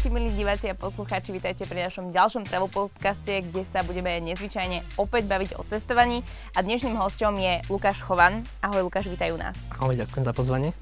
Ahojte milí diváci a poslucháči, vítajte pri našom ďalšom travel podcaste, kde sa budeme nezvyčajne opäť baviť o cestovaní a dnešným hostom je Lukáš Chovan. Ahoj Lukáš, vítaj u nás. Ahoj, ďakujem za pozvanie.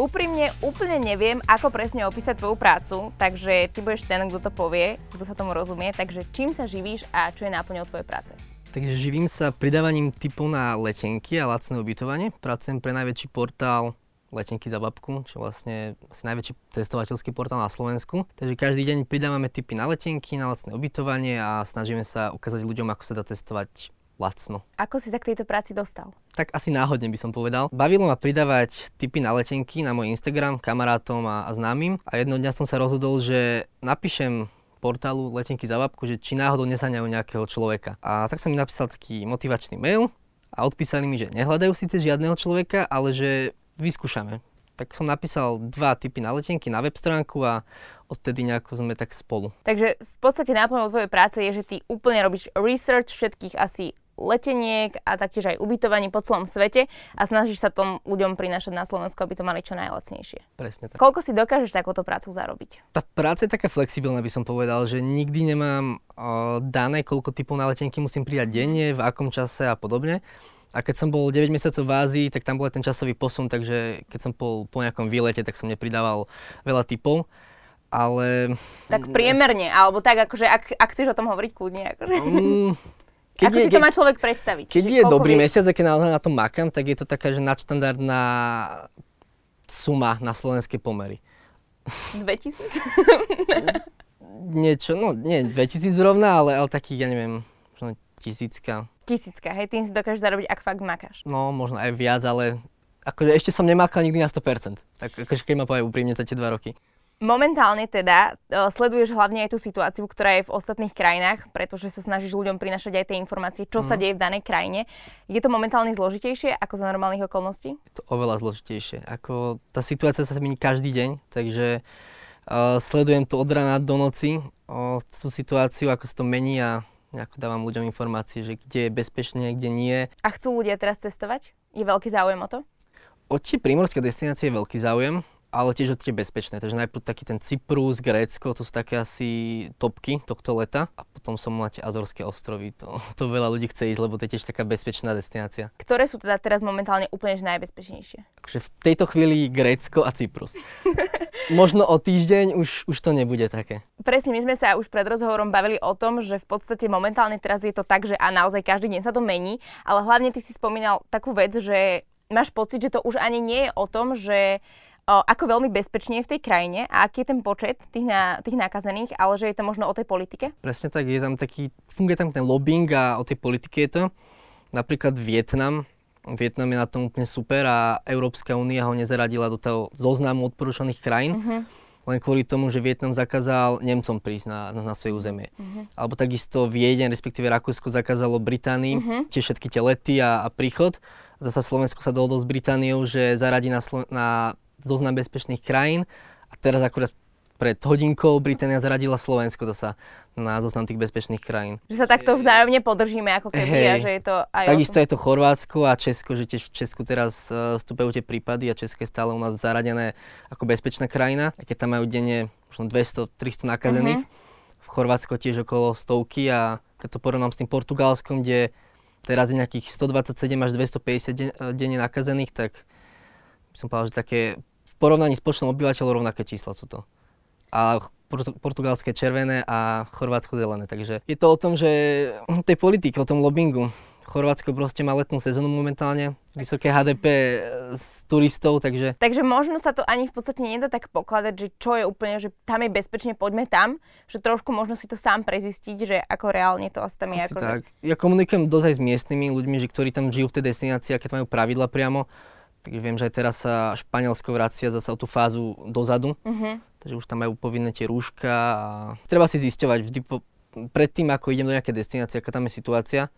Úprimne úplne neviem, ako presne opísať tvoju prácu, takže ty budeš ten, kto to povie, kto sa tomu rozumie, takže čím sa živíš a čo je náplňou tvojej práce? Takže živím sa pridávaním typov na letenky a lacné ubytovanie. Pracujem pre najväčší portál letenky za babku, čo vlastne asi najväčší cestovateľský portál na Slovensku. Takže každý deň pridávame tipy na letenky, na lacné ubytovanie a snažíme sa ukázať ľuďom, ako sa dá cestovať lacno. Ako si sa k tejto práci dostal? Tak asi náhodne by som povedal. Bavilo ma pridávať tipy na letenky na môj Instagram kamarátom a, a známym a jedno dňa som sa rozhodol, že napíšem portálu Letenky za babku, že či náhodou nezaňajú nejakého človeka. A tak som mi napísal taký motivačný mail a odpísali mi, že nehľadajú síce žiadneho človeka, ale že vyskúšame. Tak som napísal dva typy na letenky na web stránku a odtedy nejako sme tak spolu. Takže v podstate náplňou tvojej práce je, že ty úplne robíš research všetkých asi leteniek a taktiež aj ubytovaní po celom svete a snažíš sa tom ľuďom prinášať na Slovensku, aby to mali čo najlacnejšie. Presne tak. Koľko si dokážeš takúto prácu zarobiť? Tá práca je taká flexibilná, by som povedal, že nikdy nemám o, dané, koľko typov na letenky musím prijať denne, v akom čase a podobne. A keď som bol 9 mesiacov v Ázii, tak tam bol ten časový posun, takže keď som bol po nejakom výlete, tak som nepridával veľa typov. Ale... Tak priemerne, alebo tak, akože, ak, ak chceš o tom hovoriť kľudne. Akože. Mm, keď Ako je, si to má človek predstaviť? Keď je dobrý vie... mesiac a keď naozaj na tom makám, tak je to taká, že nadštandardná suma na slovenské pomery. 2000? Niečo, no nie 2000 zrovna, ale, ale taký, ja neviem, tisícka tisícka, hej, tým si dokážeš zarobiť, ak fakt makáš. No, možno aj viac, ale akože ešte som nemakal nikdy na 100%. Tak akože keď ma povie úprimne za tie dva roky. Momentálne teda uh, sleduješ hlavne aj tú situáciu, ktorá je v ostatných krajinách, pretože sa snažíš ľuďom prinašať aj tie informácie, čo mm. sa mhm. deje v danej krajine. Je to momentálne zložitejšie ako za normálnych okolností? Je to oveľa zložitejšie. Ako tá situácia sa mení každý deň, takže uh, sledujem to od rána do noci, uh, tú situáciu, ako sa to mení a nejako dávam ľuďom informácie, že kde je bezpečne, kde nie. A chcú ľudia teraz cestovať? Je veľký záujem o to? O tie primorské destinácie je veľký záujem ale tiež určite bezpečné. Takže najprv taký ten Cyprus, Grécko, to sú také asi topky tohto leta. A potom som máte Azorské ostrovy. To, to veľa ľudí chce ísť, lebo to je tiež taká bezpečná destinácia. Ktoré sú teda teraz momentálne úplne najbezpečnejšie? Takže v tejto chvíli Grécko a Cyprus. Možno o týždeň už, už to nebude také. Presne, my sme sa už pred rozhovorom bavili o tom, že v podstate momentálne teraz je to tak, že a naozaj každý deň sa to mení, ale hlavne ty si spomínal takú vec, že máš pocit, že to už ani nie je o tom, že ako veľmi bezpečne je v tej krajine a aký je ten počet tých, na, tých nakazených, ale že je to možno o tej politike? Presne tak, je tam taký, funguje tam ten lobbying a o tej politike je to. Napríklad Vietnam, Vietnam je na tom úplne super a Európska únia ho nezaradila do toho zoznamu odporúčaných krajín. Uh-huh. Len kvôli tomu, že Vietnam zakázal Nemcom prísť na, na, na svoje územie. Uh-huh. Alebo takisto Viedeň, respektíve Rakúsko zakázalo Británii, uh-huh. tie všetky tie lety a, a príchod. Zasa Slovensko sa dohodlo s Britániou, že zaradí na, Slo- na zoznam bezpečných krajín a teraz akurát pred hodinkou Británia zaradila Slovensko zasa na zoznam tých bezpečných krajín. Že sa takto vzájomne podržíme ako keby hey, a že je to aj Takisto je to Chorvátsko a Česko, že tiež v Česku teraz uh, vstupujú tie prípady a Česko je stále u nás zaradené ako bezpečná krajina, a keď tam majú denne možno 200-300 nakazených. Uh-huh. V Chorvátsko tiež okolo stovky a keď to porovnám s tým Portugalskom, kde teraz je nejakých 127 až 250 den- eh, denne nakazených, tak som povedal, že také porovnaní s počtom obyvateľov rovnaké čísla sú to. A portugalské červené a chorvátsko zelené. Takže je to o tom, že tej politike, o tom lobbingu. Chorvátsko proste má letnú sezónu momentálne, vysoké HDP z turistov, takže... Takže možno sa to ani v podstate nedá tak pokladať, že čo je úplne, že tam je bezpečne, poďme tam, že trošku možno si to sám prezistiť, že ako reálne to asi tam je. Asi ako tak. Že... Ja komunikujem dosť aj s miestnymi ľuďmi, že ktorí tam žijú v tej destinácii, aké tam majú pravidla priamo Takže viem, že aj teraz sa Španielsko vracia zase o tú fázu dozadu, uh-huh. takže už tam majú povinné tie rúška a treba si zisťovať vždy po, predtým, ako idem do nejakej destinácie, aká tam je situácia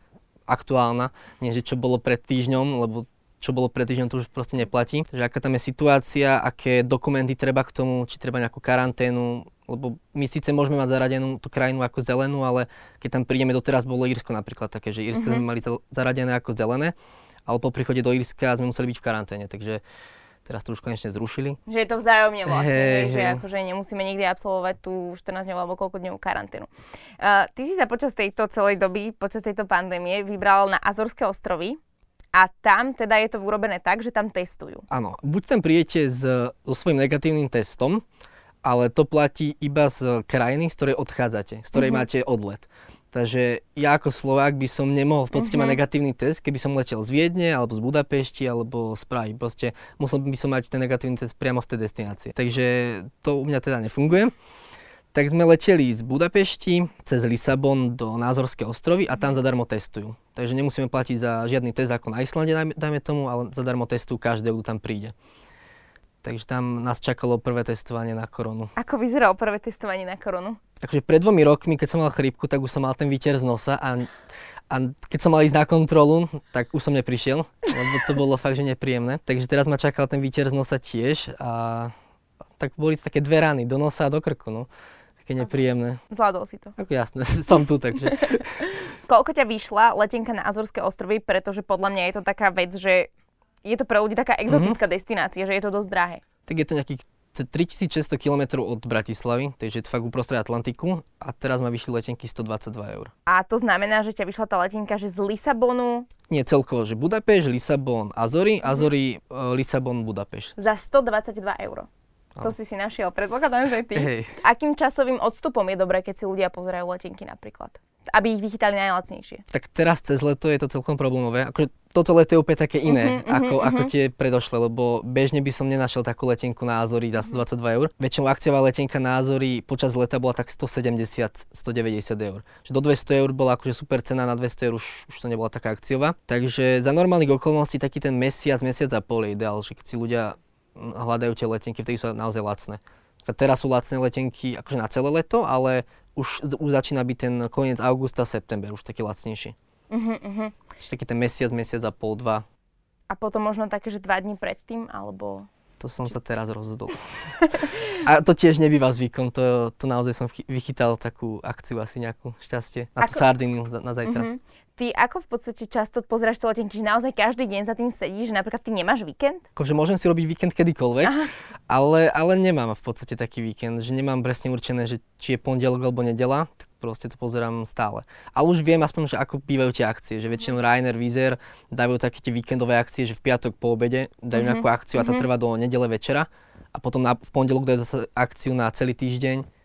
aktuálna, nie že čo bolo pred týždňom, lebo čo bolo pred týždňom, to už proste neplatí. Takže aká tam je situácia, aké dokumenty treba k tomu, či treba nejakú karanténu, lebo my síce môžeme mať zaradenú tú krajinu ako zelenú, ale keď tam prídeme, doteraz bolo Írsko napríklad také, že Írsko uh-huh. sme mali zaradené ako zelené, ale po príchode do Írska sme museli byť v karanténe, takže, teraz to už konečne zrušili. Že je to vzájomne vlastne, hej, že hej. akože nemusíme nikdy absolvovať tú 14 dňovú alebo koľko dňovú karanténu. Uh, ty si sa počas tejto celej doby, počas tejto pandémie vybral na Azorské ostrovy a tam teda je to urobené tak, že tam testujú. Áno, buď tam príjete s, so svojím negatívnym testom, ale to platí iba z krajiny, z ktorej odchádzate, z ktorej Mhm. máte odlet. Takže ja ako Slovák by som nemohol v podstate mať negatívny test, keby som letel z Viedne, alebo z Budapešti, alebo z Prahy. Proste musel by som mať ten negatívny test priamo z tej destinácie. Takže to u mňa teda nefunguje. Tak sme leteli z Budapešti cez Lisabon do Názorské ostrovy a tam zadarmo testujú. Takže nemusíme platiť za žiadny test ako na Islande, dajme tomu, ale zadarmo testujú každého, kto tam príde. Takže tam nás čakalo prvé testovanie na koronu. Ako vyzeralo prvé testovanie na koronu? Takže pred dvomi rokmi, keď som mal chrípku, tak už som mal ten výter z nosa a, a keď som mal ísť na kontrolu, tak už som neprišiel, lebo to bolo fakt, že nepríjemné. Takže teraz ma čakal ten výter z nosa tiež a tak boli to také dve rany, do nosa a do krku, no. Také nepríjemné. Zvládol si to. Ako jasné, som tu, takže. Koľko ťa vyšla letenka na Azorské ostrovy, pretože podľa mňa je to taká vec, že je to pre ľudí taká exotická Mhm. destinácia, že je to dosť drahé. Tak je to nejakých c- 3600 km od Bratislavy, takže je to fakt uprostred Atlantiku a teraz ma vyšli letenky 122 eur. A to znamená, že ťa vyšla tá letenka, že z Lisabonu Nie celkovo, že Budapešť, Lisabon, Azory, Mhm. Azory, e, Lisabon, Budapešť. za 122 eur. To si si našiel. Predpokladám, že ty. Hej. S akým časovým odstupom je dobré, keď si ľudia pozerajú letenky napríklad? Aby ich vychytali najlacnejšie. Tak teraz cez leto je to celkom problémové. Akože toto leto je úplne také iné, Mhm, mhm, ako, ako mhm. tie predošlé, lebo bežne by som nenašiel takú letenku na Azory za 122 eur. Väčšinou akciová letenka na Azory počas leta bola tak 170-190 eur. Že do 200 eur bola akože super cena, na 200 eur už, už to nebola taká akciová. Takže za normálnych okolností taký ten mesiac, mesiac a pol je ideál, že keď si ľudia hľadajú tie letenky, vtedy sú naozaj lacné. A teraz sú lacné letenky akože na celé leto, ale už, už začína byť ten koniec augusta, september, už taký lacnejší. Uh-huh, uh-huh. Čiže taký ten mesiac, mesiac a pol, dva. A potom možno také, že dva dní predtým, alebo... To som sa teraz rozhodol. A to tiež nebýva zvykom, to, to naozaj som vychytal takú akciu asi nejakú šťastie. Na tú Ako- Sardiniu za- na zajtra. Uh-huh. Ty ako v podstate často pozeráš tie letenky, že naozaj každý deň za tým sedíš, že napríklad ty nemáš víkend? Akože môžem si robiť víkend kedykoľvek, Aha. ale, ale nemám v podstate taký víkend, že nemám presne určené, že či je pondelok alebo nedela, tak proste to pozerám stále. Ale už viem aspoň, že ako bývajú tie akcie, že väčšinou Ryanair, Vizer dajú také tie víkendové akcie, že v piatok po obede dajú Mhm, nejakú akciu a tá mhm. trvá do nedele večera a potom na, v pondelok dajú zase akciu na celý týždeň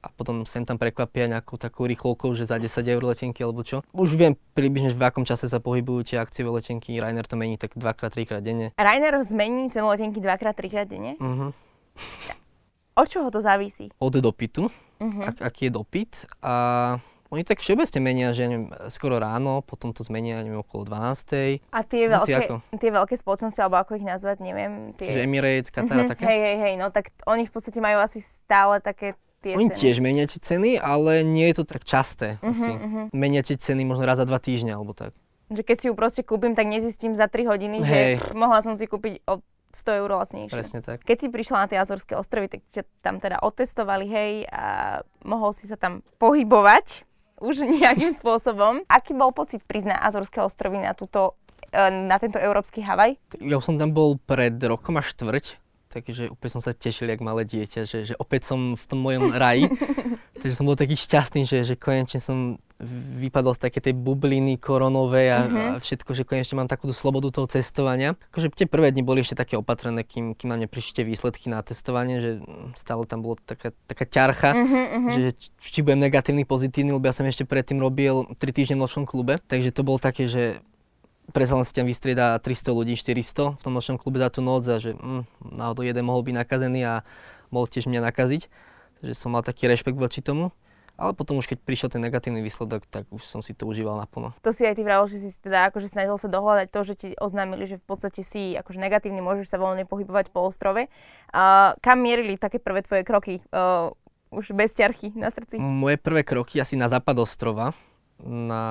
a potom sem tam prekvapia nejakou takou rýchlovkou, že za 10 eur letenky alebo čo. Už viem približne, v akom čase sa pohybujú tie akciové letenky, Ryanair to mení tak dvakrát, trikrát denne. Ryanair zmení cenu letenky dvakrát, trikrát denne? Mhm. Od čoho to závisí? Od dopytu, Uh-huh. ak, aký je dopyt. A oni tak všeobecne menia, že neviem, skoro ráno, potom to zmenia neviem, okolo 12. A tie veľké, ako. tie veľké spoločnosti, alebo ako ich nazvať, neviem. Tie... Že Emirates, Qatar a Mhm, také. Hej, hej, hej, no tak oni v podstate majú asi stále také tie Oni ceny. tiež menia tie ceny, ale nie je to tak časté Mhm, asi. mhm. Menia tie ceny možno raz za dva týždne alebo tak. Že keď si ju proste kúpim, tak nezistím za 3 hodiny, že Hej. pff, mohla som si kúpiť o 100 eur lacnejšie. Presne tak. Keď si prišla na tie Azorské ostrovy, tak ťa tam teda otestovali, hej, a mohol si sa tam pohybovať už nejakým spôsobom. Aký bol pocit prísť na Azorské ostrovy na, túto, e, na tento európsky Havaj? Ja som tam bol pred rokom a štvrť, takže úplne som sa tešil, jak malé dieťa, že, že opäť som v tom mojom raji. takže som bol taký šťastný, že, že konečne som vypadol z také tej bubliny koronovej a, Mhm. a všetko, že konečne mám takú tú slobodu toho cestovania. Akože tie prvé dni boli ešte také opatrené, kým, kým na mne prišli tie výsledky na testovanie, že stále tam bolo taká, taká ťarcha, Uh-huh, uh-huh. že či budem negatívny, pozitívny, lebo ja som ešte predtým robil 3 týždne v nočnom klube, takže to bolo také, že predsa len si tam vystrieda 300 ľudí, 400 v tom nočnom klube za tú noc a že mm, náhodou jeden mohol byť nakazený a mohol tiež mňa nakaziť. Takže som mal taký rešpekt voči tomu. Ale potom už keď prišiel ten negatívny výsledok, tak už som si to užíval naplno. To si aj ty vravel, že si teda akože snažil sa dohľadať to, že ti oznámili, že v podstate si akože negatívny, môžeš sa voľne pohybovať po ostrove. Uh, kam mierili také prvé tvoje kroky? Uh, už bez ťarchy na srdci? Moje prvé kroky asi na západ ostrova, na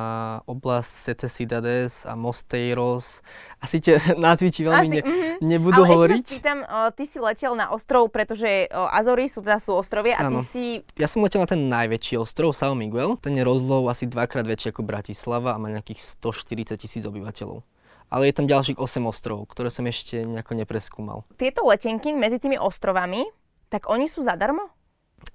oblasť Sete Cidades a Mosteiros. Asi tie názvy ti veľmi ne, mhm. nebudú Ale hovoriť. sa spýtam, uh, ty si letel na ostrov, pretože uh, Azory sú teda sú ostrovie a ty Áno. si... Ja som letel na ten najväčší ostrov, São Miguel. Ten je rozlohou asi dvakrát väčší ako Bratislava a má nejakých 140 tisíc obyvateľov. ale je tam ďalších 8 ostrovov, ktoré som ešte nejako nepreskúmal. Tieto letenky medzi tými ostrovami, tak oni sú zadarmo?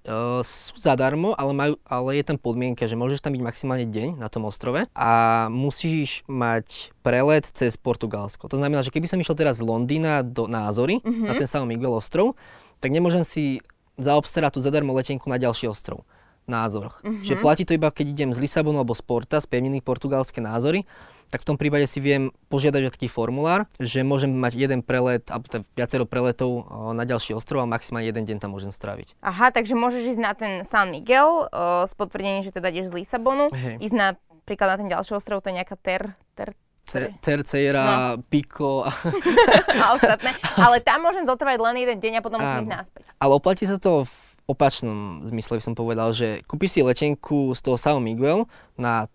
Uh, sú zadarmo, ale, majú, ale je tam podmienka, že môžeš tam byť maximálne deň na tom ostrove a musíš mať prelet cez Portugalsko. To znamená, že keby som išiel teraz z Londýna do, na Azory, uh-huh. na ten São Miguel ostrov, tak nemôžem si zaobstarať tú zadarmo letenku na ďalší ostrov na Azoroch. Uh-huh. Že platí to iba, keď idem z Lisabonu alebo z Porta, z pevniny portugalské názory, tak v tom prípade si viem požiadať o taký formulár, že môžem mať jeden prelet, alebo teda viacero preletov na ďalší ostrov a maximálne jeden deň tam môžem stráviť. Aha, takže môžeš ísť na ten San Miguel uh, s potvrdením, že teda ideš z Lisabonu, hey. ísť napríklad na ten ďalší ostrov, to je nejaká Ter... ter Ter, terceira, no. Pico a... a ostatné. Ale tam môžem zotrvať len jeden deň a potom musím ísť naspäť. Ale oplatí sa to v opačnom zmysle, by som povedal, že kúpiš si letenku z toho São Miguel na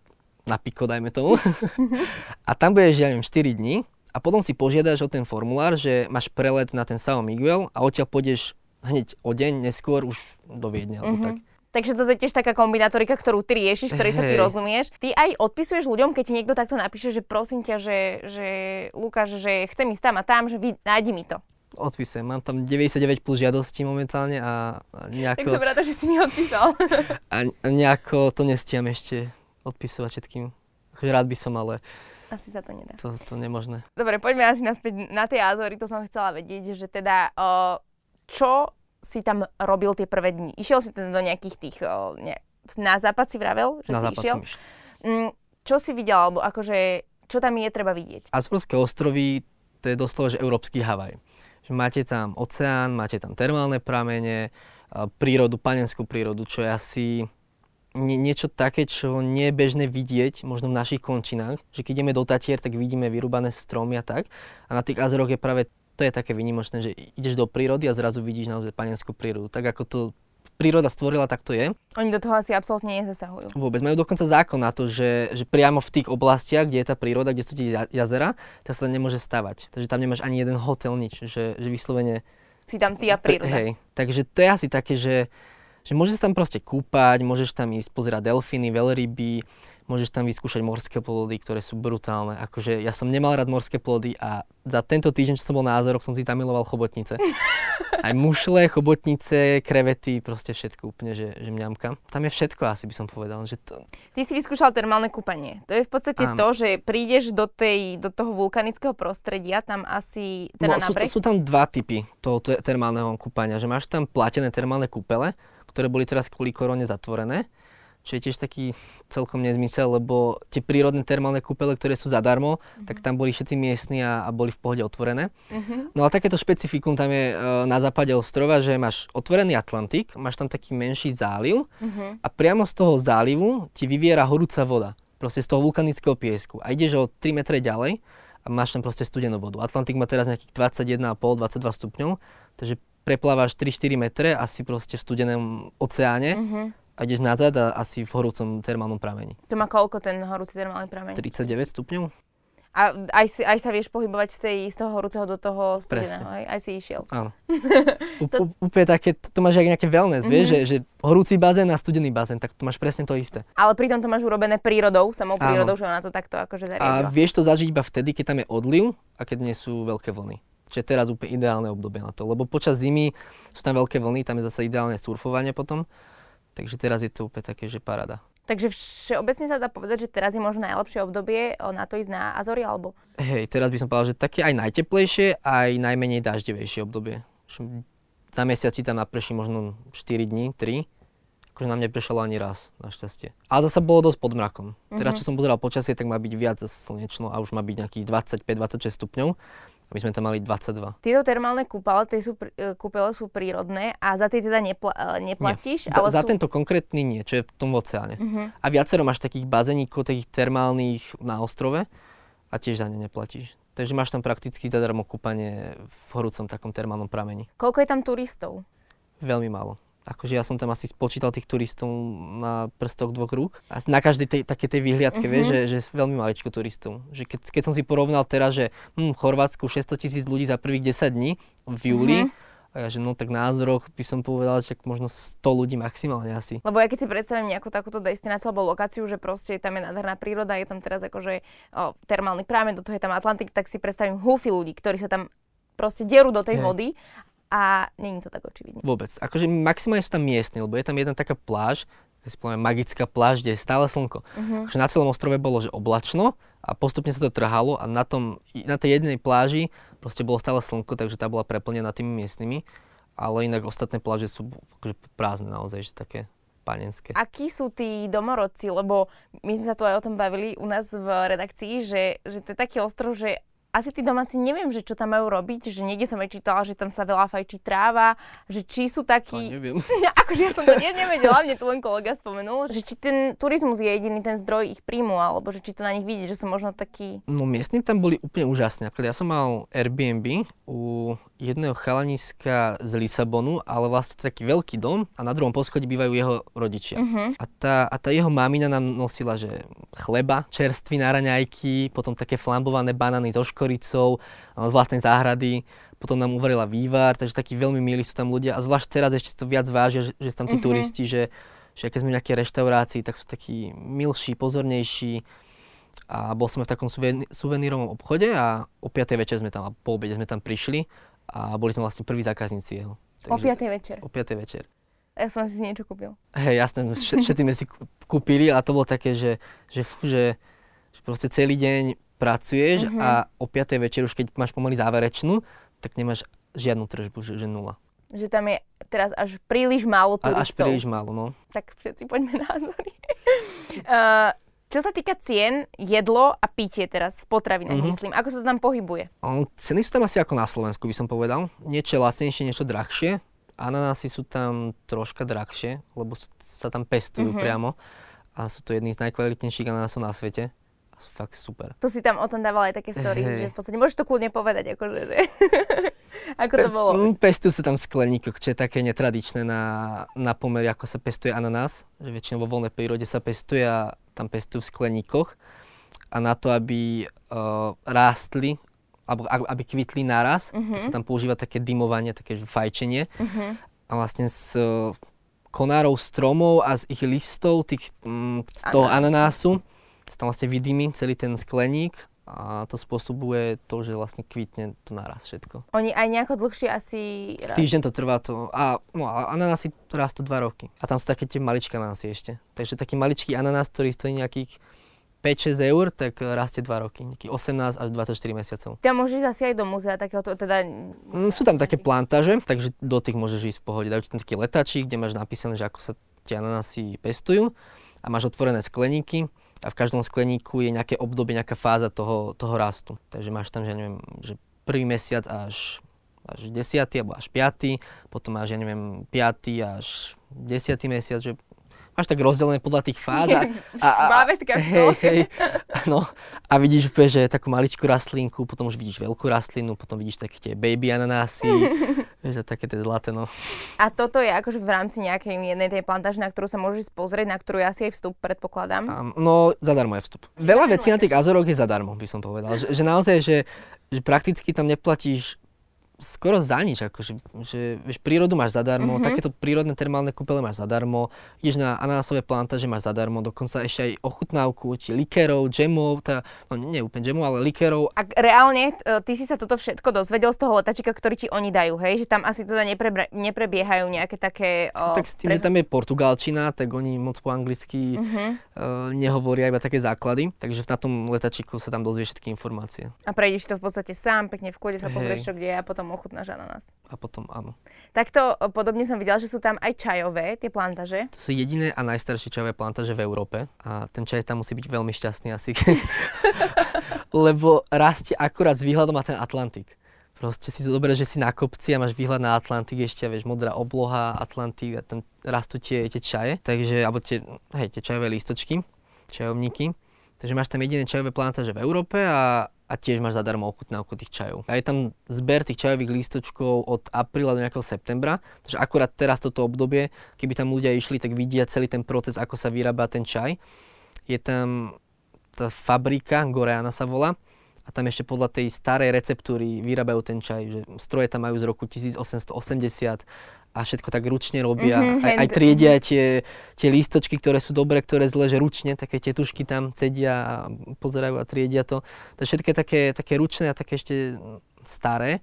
na piko, dajme tomu. a tam budeš, ja neviem, 4 dní a potom si požiadaš o ten formulár, že máš prelet na ten São Miguel a odtiaľ pôjdeš hneď o deň neskôr už do Viedne, alebo mm-hmm. tak. Takže toto je tiež taká kombinátorika, ktorú ty riešiš, ktorej hey. sa ty rozumieš. Ty aj odpisuješ ľuďom, keď ti niekto takto napíše, že prosím ťa, že, že Lukáš, že chcem ísť tam a tam, že vy, nájdi mi to. Odpisujem, mám tam 99 plus žiadostí momentálne a nejako... Tak som rada, že si mi odpísal. a nejako to nestiam ešte odpisovať všetkým. Rád by som, ale... Asi sa to nedá. To, to nemožné. Dobre, poďme asi naspäť na tie Azory, to som chcela vedieť, že teda čo si tam robil tie prvé dni? Išiel si teda do nejakých tých, ne, na západ si vravel, že na si išiel? Mm, čo si videl, alebo akože, čo tam je treba vidieť? Azorské ostrovy, to je doslova, že európsky Havaj. Že máte tam oceán, máte tam termálne pramene, prírodu, panenskú prírodu, čo je asi nie, niečo také, čo nie je bežné vidieť, možno v našich končinách, že keď ideme do Tatier, tak vidíme vyrúbané stromy a tak. A na tých Azoroch je práve to je také výnimočné, že ideš do prírody a zrazu vidíš naozaj panenskú prírodu. Tak ako to príroda stvorila, tak to je. Oni do toho asi absolútne nezasahujú. Vôbec. Majú dokonca zákon na to, že, že priamo v tých oblastiach, kde je tá príroda, kde sú tie jazera, tak sa tam nemôže stavať. Takže tam nemáš ani jeden hotel, nič. Že, že vyslovene... Si tam ty a príroda. Hej. Takže to je asi také, že že môžeš tam proste kúpať, môžeš tam ísť pozerať delfíny, veľryby, môžeš tam vyskúšať morské plody, ktoré sú brutálne. Akože ja som nemal rád morské plody a za tento týždeň, čo som bol na Azoroch, som si tam miloval chobotnice. Aj mušle, chobotnice, krevety, proste všetko úplne, že, že mňamka. Tam je všetko asi by som povedal. Že to... Ty si vyskúšal termálne kúpanie. To je v podstate Áno. to, že prídeš do, tej, do toho vulkanického prostredia, tam asi teda no, sú, sú tam dva typy toho termálneho kúpania. Že máš tam platené termálne kúpele, ktoré boli teraz kvôli korone zatvorené. Čo je tiež taký celkom nezmysel, lebo tie prírodné termálne kúpele, ktoré sú zadarmo, mm-hmm. tak tam boli všetci miestni a, a boli v pohode otvorené. Mm-hmm. No a takéto špecifikum tam je e, na západe ostrova, že máš otvorený Atlantik, máš tam taký menší záliv mm-hmm. a priamo z toho zálivu ti vyviera horúca voda. Proste z toho vulkanického piesku. A ideš o 3 metre ďalej a máš tam proste studenú vodu. Atlantik má teraz nejakých 21,5-22 stupňov, takže preplávaš 3-4 metre asi proste v studenom oceáne uh-huh. a ideš nazad a asi v horúcom termálnom pramení. To má koľko ten horúci termálny prameň? 39 stupňov. A aj, si, aj sa vieš pohybovať z, tej, z toho horúceho do toho studeného, aj, aj si išiel. Áno. to... Úplne také, to, to máš aj nejaké wellness, mm-hmm. vieš, že, že horúci bazén a studený bazén, tak to máš presne to isté. Ale pritom to máš urobené prírodou, samou prírodou, Áno. že ona to takto akože zariadila. A vieš to zažiť iba vtedy, keď tam je odliv a keď nie sú veľké vlny. Čiže teraz úplne ideálne obdobie na to, lebo počas zimy sú tam veľké vlny, tam je zase ideálne surfovanie potom, takže teraz je to úplne také, že parada. Takže všeobecne sa dá povedať, že teraz je možno najlepšie obdobie na to ísť na Azory, alebo? Hej, teraz by som povedal, že také aj najteplejšie, aj najmenej daždevejšie obdobie. Za mesiac si tam naprší možno 4 dní, 3. Akože na mne prešalo ani raz, našťastie. Ale zase bolo dosť pod mrakom. Teraz, mhm. čo som pozeral počasie, tak má byť viac slnečno a už má byť nejakých 25-26 stupňov. My sme tam mali 22. Tieto termálne kúpele, tie sú, e, kúpele sú prírodné a za tie teda nepla, e, neplatíš? Nie. Ale za, sú... za tento konkrétny nie, čo je v tom oceáne. Uh-huh. A viacero máš takých bazénikov, takých termálnych na ostrove a tiež za ne neplatíš. Takže máš tam prakticky zadarmo kúpanie v horúcom takom termálnom pramení. Koľko je tam turistov? Veľmi málo akože ja som tam asi spočítal tých turistov na prstoch dvoch rúk. A na každej tej, také tej výhliadke, mm-hmm. vieš, že, že veľmi maličko turistov. Že keď, keď som si porovnal teraz, že hm, v Chorvátsku 600 tisíc ľudí za prvých 10 dní v júli, mm-hmm. A ja, že no tak na rok by som povedal, že možno 100 ľudí maximálne asi. Lebo ja keď si predstavím nejakú takúto destináciu alebo lokáciu, že proste tam je nádherná príroda, je tam teraz akože o, termálny prámen, do toho je tam Atlantik, tak si predstavím húfy ľudí, ktorí sa tam proste derú do tej Hej. vody a není to tak očividne. Vôbec. Akože maximálne sú tam miestni, lebo je tam jedna taká pláž, si poviem, magická pláž, kde je stále slnko. Uh-huh. Akože na celom ostrove bolo, že oblačno a postupne sa to trhalo a na, tom, na tej jednej pláži proste bolo stále slnko, takže tá bola preplnená tými miestnymi. Ale inak ostatné pláže sú akože prázdne naozaj, že také panenské. Akí sú tí domorodci? Lebo my sme sa tu aj o tom bavili u nás v redakcii, že, že to je taký ostrov, že asi tí domáci neviem, že čo tam majú robiť, že niekde som aj čítala, že tam sa veľa fajčí tráva, že či sú takí... To neviem. akože ja som to nie, nevedela, mne to len kolega spomenul, že či ten turizmus je jediný ten zdroj ich príjmu, alebo že či to na nich vidieť, že sú možno takí... No miestni tam boli úplne úžasní. Napríklad ja som mal Airbnb u jedného chalaniska z Lisabonu, ale vlastne taký veľký dom a na druhom poschodí bývajú jeho rodičia. Uh-huh. A, tá, a tá jeho mamina nám nosila, že chleba, čerstvý na raňajky, potom také flambované banány zo koricou z vlastnej záhrady, potom nám uvarila vývar, takže takí veľmi milí sú tam ľudia a zvlášť teraz ešte to viac vážia, že, že sú tam tí uh-huh. turisti, že, že keď sme v nejakej reštaurácii, tak sú takí milší, pozornejší a bol som v takom suvenírovom obchode a o 5. večer sme tam, a po obede sme tam prišli a boli sme vlastne prví zákazníci jeho. Takže, o 5. večer? O 5. večer. Ja som si niečo kúpil. Hej, jasné, všetci sme si kúpili a to bolo také, že, že, fú, že, že proste celý deň pracuješ uh-huh. a o 5. večer už keď máš pomaly záverečnú, tak nemáš žiadnu tržbu, že, že nula. Že tam je teraz až príliš málo turistov. A, až príliš málo, no. Tak všetci poďme názory. uh, čo sa týka cien, jedlo a pitie teraz v potravinách, uh-huh. myslím, ako sa to tam pohybuje? Um, ceny sú tam asi ako na Slovensku, by som povedal. Niečo lacnejšie, niečo drahšie. Ananásy sú tam troška drahšie, lebo sa tam pestujú uh-huh. priamo. A sú to jedny z najkvalitnejších ananásov na svete fakt super. To si tam o tom dával aj také stories, hey. že v podstate môžeš to kľudne povedať, akože, že ako to bolo. Mm, pestujú sa tam v skleníkoch, čo je také netradičné na, na pomer, ako sa pestuje ananás, že väčšinou vo voľnej prírode sa pestuje a tam pestujú v skleníkoch a na to, aby uh, rástli alebo aby kvitli naraz, uh-huh. tak sa tam používa také dymovanie, také fajčenie. Uh-huh. A vlastne z uh, konárov stromov a z ich listov, tých, mm, z toho ananásu, tam vlastne vydymí celý ten skleník a to spôsobuje to, že vlastne kvitne to naraz všetko. Oni aj nejako dlhšie asi... Týždeň to trvá to. A, no, a ananásy rastú 2 roky. A tam sú také tie maličké ananásy ešte. Takže taký maličký ananás, ktorý stojí nejakých 5-6 eur, tak rastie 2 roky. 18 až 24 mesiacov. Tam môžeš asi aj do múzea takéhoto, teda... Mm, sú tam také plantáže, takže do tých môžeš ísť v pohode. Dajú ti tam taký letačík, kde máš napísané, že ako sa tie ananásy pestujú a máš otvorené skleníky a v každom skleníku je nejaké obdobie, nejaká fáza toho, toho rastu. Takže máš tam, že neviem, že prvý mesiac až, až 10. alebo až 5. Potom máš, ja neviem, 5. až 10. mesiac, že máš tak rozdelené podľa tých fáz. A, a, a, Bábetka hej, hej, no, a vidíš úplne, že takú maličkú rastlinku, potom už vidíš veľkú rastlinu, potom vidíš také tie baby ananásy, vieš, a také tie zlaté, no. A toto je akože v rámci nejakej jednej tej plantáže, na ktorú sa môžeš pozrieť, na ktorú je asi aj vstup, predpokladám? A, no, zadarmo je vstup. Veľa vecí na tých Azoroch je zadarmo, by som povedal. Že, že naozaj, že, že prakticky tam neplatíš skoro za nič, akože, že vieš, prírodu máš zadarmo, mm-hmm. takéto prírodné termálne kúpele máš zadarmo, ideš na ananásové plantáže máš zadarmo, dokonca ešte aj ochutnávku, či likérov, džemov, tá, no nie úplne džemov, ale likérov. A reálne, e, ty si sa toto všetko dozvedel z toho letačika, ktorý ti oni dajú, hej? Že tam asi teda neprebra- neprebiehajú nejaké také... O, tak s tým, pre... že tam je portugalčina, tak oni moc po anglicky mm-hmm. uh, nehovoria iba také základy, takže na tom letačiku sa tam dozvieš všetky informácie. A prejdeš to v podstate sám, pekne v kľude sa pozrieš, čo kde je a potom potom ochutnáš ananás. A potom áno. Takto podobne som videla, že sú tam aj čajové, tie plantaže. To sú jediné a najstaršie čajové plantaže v Európe a ten čaj tam musí byť veľmi šťastný asi. Lebo rastie akurát s výhľadom na ten Atlantik. Proste si to dobre, že si na kopci a máš výhľad na Atlantik, ešte vieš, modrá obloha, Atlantik a tam rastú tie, tie čaje, takže, alebo tie, hej, tie čajové lístočky, čajovníky. Takže máš tam jediné čajové plantáže v Európe a, a tiež máš zadarmo ochutnávku tých čajov. A je tam zber tých čajových lístočkov od apríla do nejakého septembra, takže akurát teraz toto obdobie, keby tam ľudia išli, tak vidia celý ten proces, ako sa vyrába ten čaj. Je tam tá fabrika, Goreana sa volá, a tam ešte podľa tej starej receptúry vyrábajú ten čaj, že stroje tam majú z roku 1880 a všetko tak ručne robia. Mhm, aj, aj triedia tie, tie lístočky, ktoré sú dobré, ktoré zle, že ručne, také tie tušky tam cedia a pozerajú a triedia to. To je všetko také, také ručné a také ešte staré.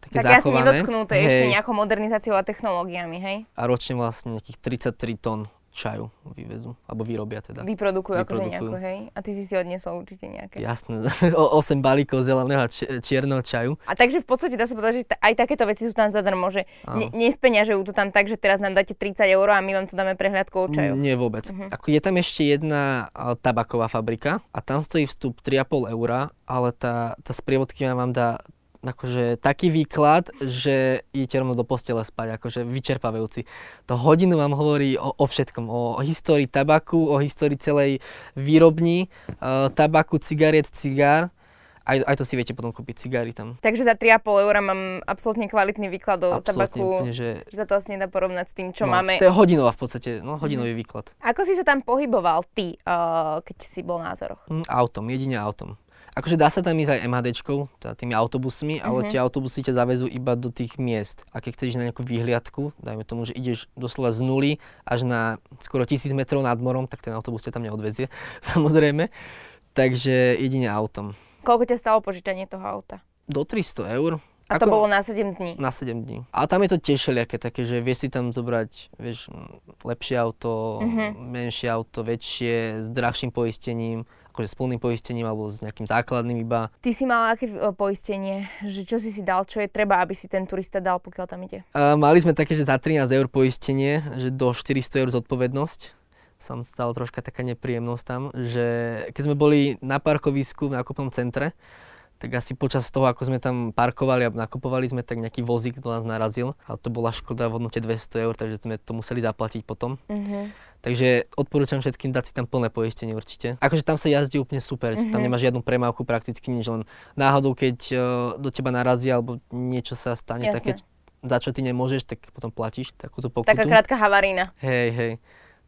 Také asi zachované. nedotknuté ešte Hej. nejakou modernizáciou a technológiami, hej? A ročne vlastne nejakých 33 tón čaju vyvezú, alebo vyrobia teda. Vyprodukujú akože Vyprodukujú. nejako, hej? A ty si si odniesol určite nejaké. Jasné, o 8 balíkov zeleného a či- čierneho čaju. A takže v podstate dá sa povedať, že aj takéto veci sú tam zadarmo, že ne, nespeňažujú to tam tak, že teraz nám dáte 30 eur a my vám to dáme prehľadkou o čaju. Nie vôbec. Mhm. Ako je tam ešte jedna tabaková fabrika a tam stojí vstup 3,5 eura, ale tá, tá sprievodkynia vám dá akože taký výklad, že idete rovno do postele spať, akože vyčerpávajúci. To hodinu vám hovorí o, o všetkom, o, o histórii tabaku, o histórii celej výrobní, uh, tabaku, cigariet, cigár. Aj, aj to si viete potom kúpiť cigary tam. Takže za 3,5 eur mám absolútne kvalitný výklad o tabaku. úplne, že... Sa to asi nedá porovnať s tým, čo no, máme. To je hodinová v podstate, no hodinový výklad. Ako si sa tam pohyboval ty, uh, keď si bol na Azoroch? Mm, autom, jedine autom. Akože dá sa tam ísť aj MHDčkou, teda tými autobusmi, ale Mhm. tie autobusy ťa zavezú iba do tých miest. A keď chceš na nejakú výhliadku, dajme tomu, že ideš doslova z nuly až na skoro tisíc metrov nad morom, tak ten autobus ťa tam neodvezie, samozrejme. Takže jedine autom. Koľko ťa stalo požičanie toho auta? Do 300 eur. A to Ako- bolo na 7 dní. Na 7 dní. A tam je to tiež všelijaké také, že vieš si tam zobrať, vieš, lepšie auto, Mhm. menšie auto, väčšie, s drahším poistením, akože s plným poistením alebo s nejakým základným iba. Ty si mal aké uh, poistenie? Že čo si si dal? Čo je treba, aby si ten turista dal, pokiaľ tam ide? A mali sme také, že za 13 eur poistenie, že do 400 eur zodpovednosť. Sam stala troška taká nepríjemnosť tam, že keď sme boli na parkovisku v nákupnom centre, tak asi počas toho, ako sme tam parkovali a nakupovali sme, tak nejaký vozík do nás narazil. A to bola škoda v hodnote 200 eur, takže sme to museli zaplatiť potom. Uh-huh. Takže odporúčam všetkým dať si tam plné poistenie určite. Akože tam sa jazdí úplne super, mm-hmm. tam nemáš žiadnu premávku prakticky nič, len náhodou, keď uh, do teba narazí alebo niečo sa stane Jasné. také, za čo ty nemôžeš, tak potom platíš takúto pokutu. Taká krátka havarína. Hej, hej.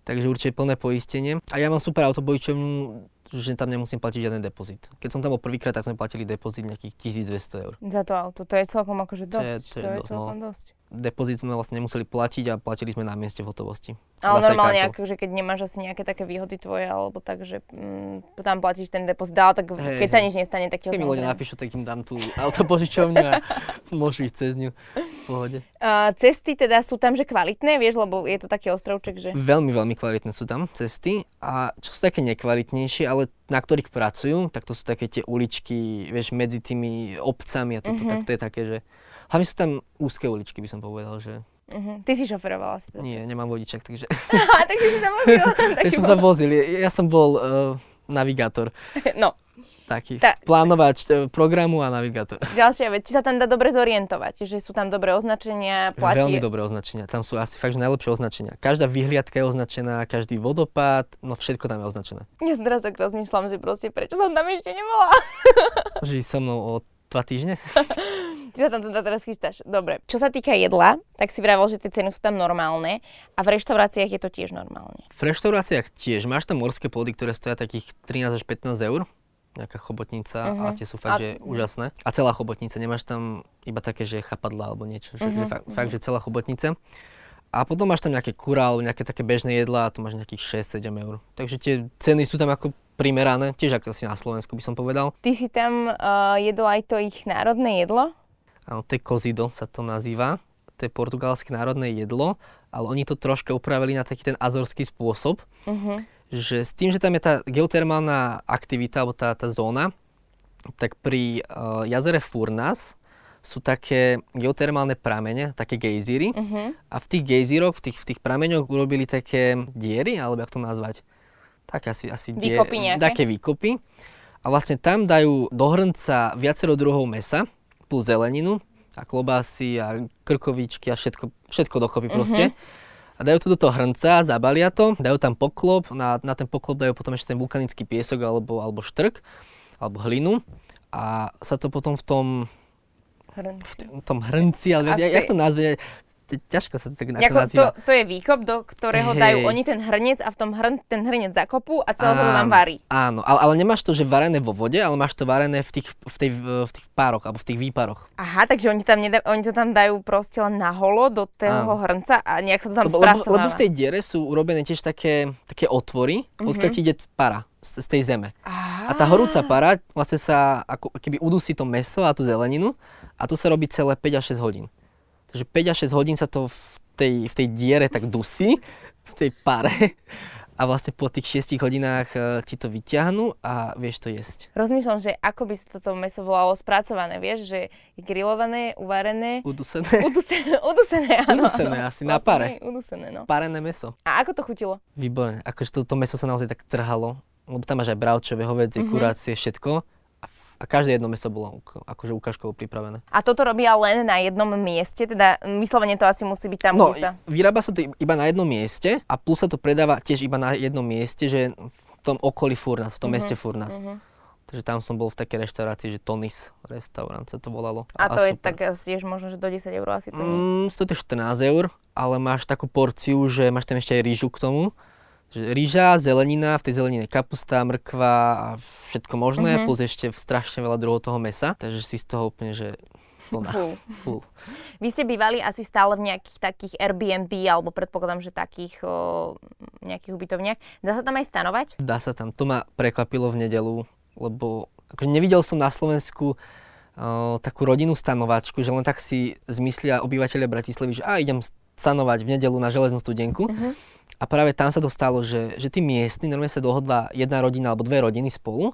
Takže určite plné poistenie. A ja mám super autobojčovňu, že tam nemusím platiť žiaden depozit. Keď som tam bol prvýkrát, tak sme platili depozit nejakých 1200 eur. Za to auto. To je celkom akože To je- dosť. to je dosť, celkom no. dosť. Depozit sme vlastne nemuseli platiť a platili sme na mieste v hotovosti. Ale Zase normálne, kartou. akože keď nemáš asi nejaké také výhody tvoje, alebo tak, že mm, tam platíš ten depozit, ale tak Hej, keď sa hej. nič nestane, tak ti ho Keď mi ľudia napíšu, tak im dám tú autopožičovňu a môžu ísť cez ňu v pohode. Uh, cesty teda sú tam, že kvalitné, vieš, lebo je to taký ostrovček, že... Veľmi, veľmi kvalitné sú tam cesty a čo sú také nekvalitnejšie, ale na ktorých pracujú, tak to sú také tie uličky, vieš, medzi tými obcami a toto, Mhm. tak to je také, že... Hlavne sú tam úzke uličky, by som povedal, že Uh-huh. Ty si šoferovala si to. nie, nemám vodičak, takže Aha, tak si sa vozil. ja taký som sa vozil, ja, som bol uh, navigátor, No, taký, Ta- plánovač uh, programu a navigátor. ďalšia vec, či sa tam dá dobre zorientovať, že sú tam dobré označenia, platí... Veľmi dobré označenia. Tam sú asi fakt najlepšie označenia. Každá vyhliadka je označená, každý vodopád, no všetko tam je označené. Ja teraz tak rozmýšľam, že proste prečo som tam ešte nebola. Ísť so mnou o dva týždne? Ty sa tam teda teraz chystáš. Dobre. Čo sa týka jedla, tak si vravel, že tie ceny sú tam normálne a v reštauráciách je to tiež normálne. V reštauráciách tiež máš tam morské plody, ktoré stoja takých 13 až 15 eur. Nejaká chobotnica Mhm. a tie sú fakt, A- že úžasné. A celá chobotnica, nemáš tam iba také, že chapadla alebo niečo, že, že Mhm, fakt, fakt, že celá chobotnica. A potom máš tam nejaké kurá alebo nejaké také bežné jedlá a tu máš nejakých 6-7 eur. Takže tie ceny sú tam ako primerané, tiež ako asi na Slovensku by som povedal. Ty si tam uh, jedol aj to ich národné jedlo? Áno, to je kozido sa to nazýva. To je portugalské národné jedlo, ale oni to troška upravili na taký ten azorský spôsob, Uh-huh. že s tým, že tam je tá geotermálna aktivita, alebo tá, tá zóna, tak pri uh, jazere Furnas sú také geotermálne pramene, také gejzíry. Uh-huh. A v tých gejzíroch, v tých, v tých prameňoch urobili také diery, alebo jak to nazvať? Tak asi, asi Výkopy nejaké? Také výkopy. A vlastne tam dajú do hrnca viacero druhov mesa, plus zeleninu a klobásy a krkovičky a všetko, všetko dokopy Mhm. proste. A dajú to do toho hrnca, zabalia to, dajú tam poklop, na, na ten poklop dajú potom ešte ten vulkanický piesok alebo, alebo štrk, alebo hlinu. A sa to potom v tom, t- v tom hrnci, ale A ja, tej- to nazve, ťažko sa to tak to, nazýva. to je výkop, do ktorého Hej. dajú oni ten hrnec a v tom hrn, ten hrnec zakopú a celé to tam varí. Áno, ale, ale nemáš to, že varené vo vode, ale máš to varené v tých, v, tej, v tých pároch, alebo v tých výparoch. Aha, takže oni, tam nedá, oni to tam dajú proste len na holo do toho Áno. hrnca a nejak sa to tam Lebo, lebo v tej diere sú urobené tiež také, také otvory, mm-hmm. odkiaľ ti ide para z, z tej zeme. Aha. A tá horúca para vlastne sa ako keby udusí to meso a tú zeleninu a to sa robí celé 5 až 6 hodín. Takže 5 až 6 hodín sa to v tej, v tej diere tak dusí, v tej pare a vlastne po tých 6 hodinách e, ti to vyťahnú a vieš to jesť. Rozmýšľam, že ako by sa toto meso volalo spracované, vieš, že je grillované, uvarené, Udusené. udusené, udusené, áno. Udusené áno. asi, na Vlastne pare. hej, Udusené, no. Parené meso. A ako to chutilo? Výborné. Akože to, to meso sa naozaj tak trhalo, lebo tam máš aj bravčové, hovedzie, Mhm. kurácie, všetko. A, a každé jedno meso bolo akože ukážkovo pripravené. A toto robia len na jednom mieste, teda vyslovene to asi musí byť tam, No, kde sa... vyrába sa to iba na jednom mieste a plus sa to predáva tiež iba na jednom mieste, že v tom okolí Furnas, v tom Mhm, meste Furnas. mhm. Takže tam som bol v takej reštaurácii, že Tonis restaurant sa to volalo. A to je super. tak asi tiež možno, že do 10 eur asi to nie. Mm, stojí to 14 eur, ale máš takú porciu, že máš tam ešte aj rýžu k tomu. Že rýža, zelenina, v tej zelenine kapusta, mrkva a všetko možné, Mhm. plus ešte strašne veľa druhov toho mesa, takže si z toho úplne, že plná. Fú. Fú. Vy ste bývali asi stále v nejakých takých Airbnb, alebo predpokladám, že takých o, nejakých ubytovniach. Dá sa tam aj stanovať? Dá sa tam. To ma prekvapilo v nedelu, lebo akože nevidel som na Slovensku uh, takú rodinnú stanovačku, že len tak si zmyslia obyvateľia Bratislavy, že a idem stanovať v nedelu na železnú studenku. Mhm. A práve tam sa to stalo, že, že tí miestni, normálne sa dohodla jedna rodina alebo dve rodiny spolu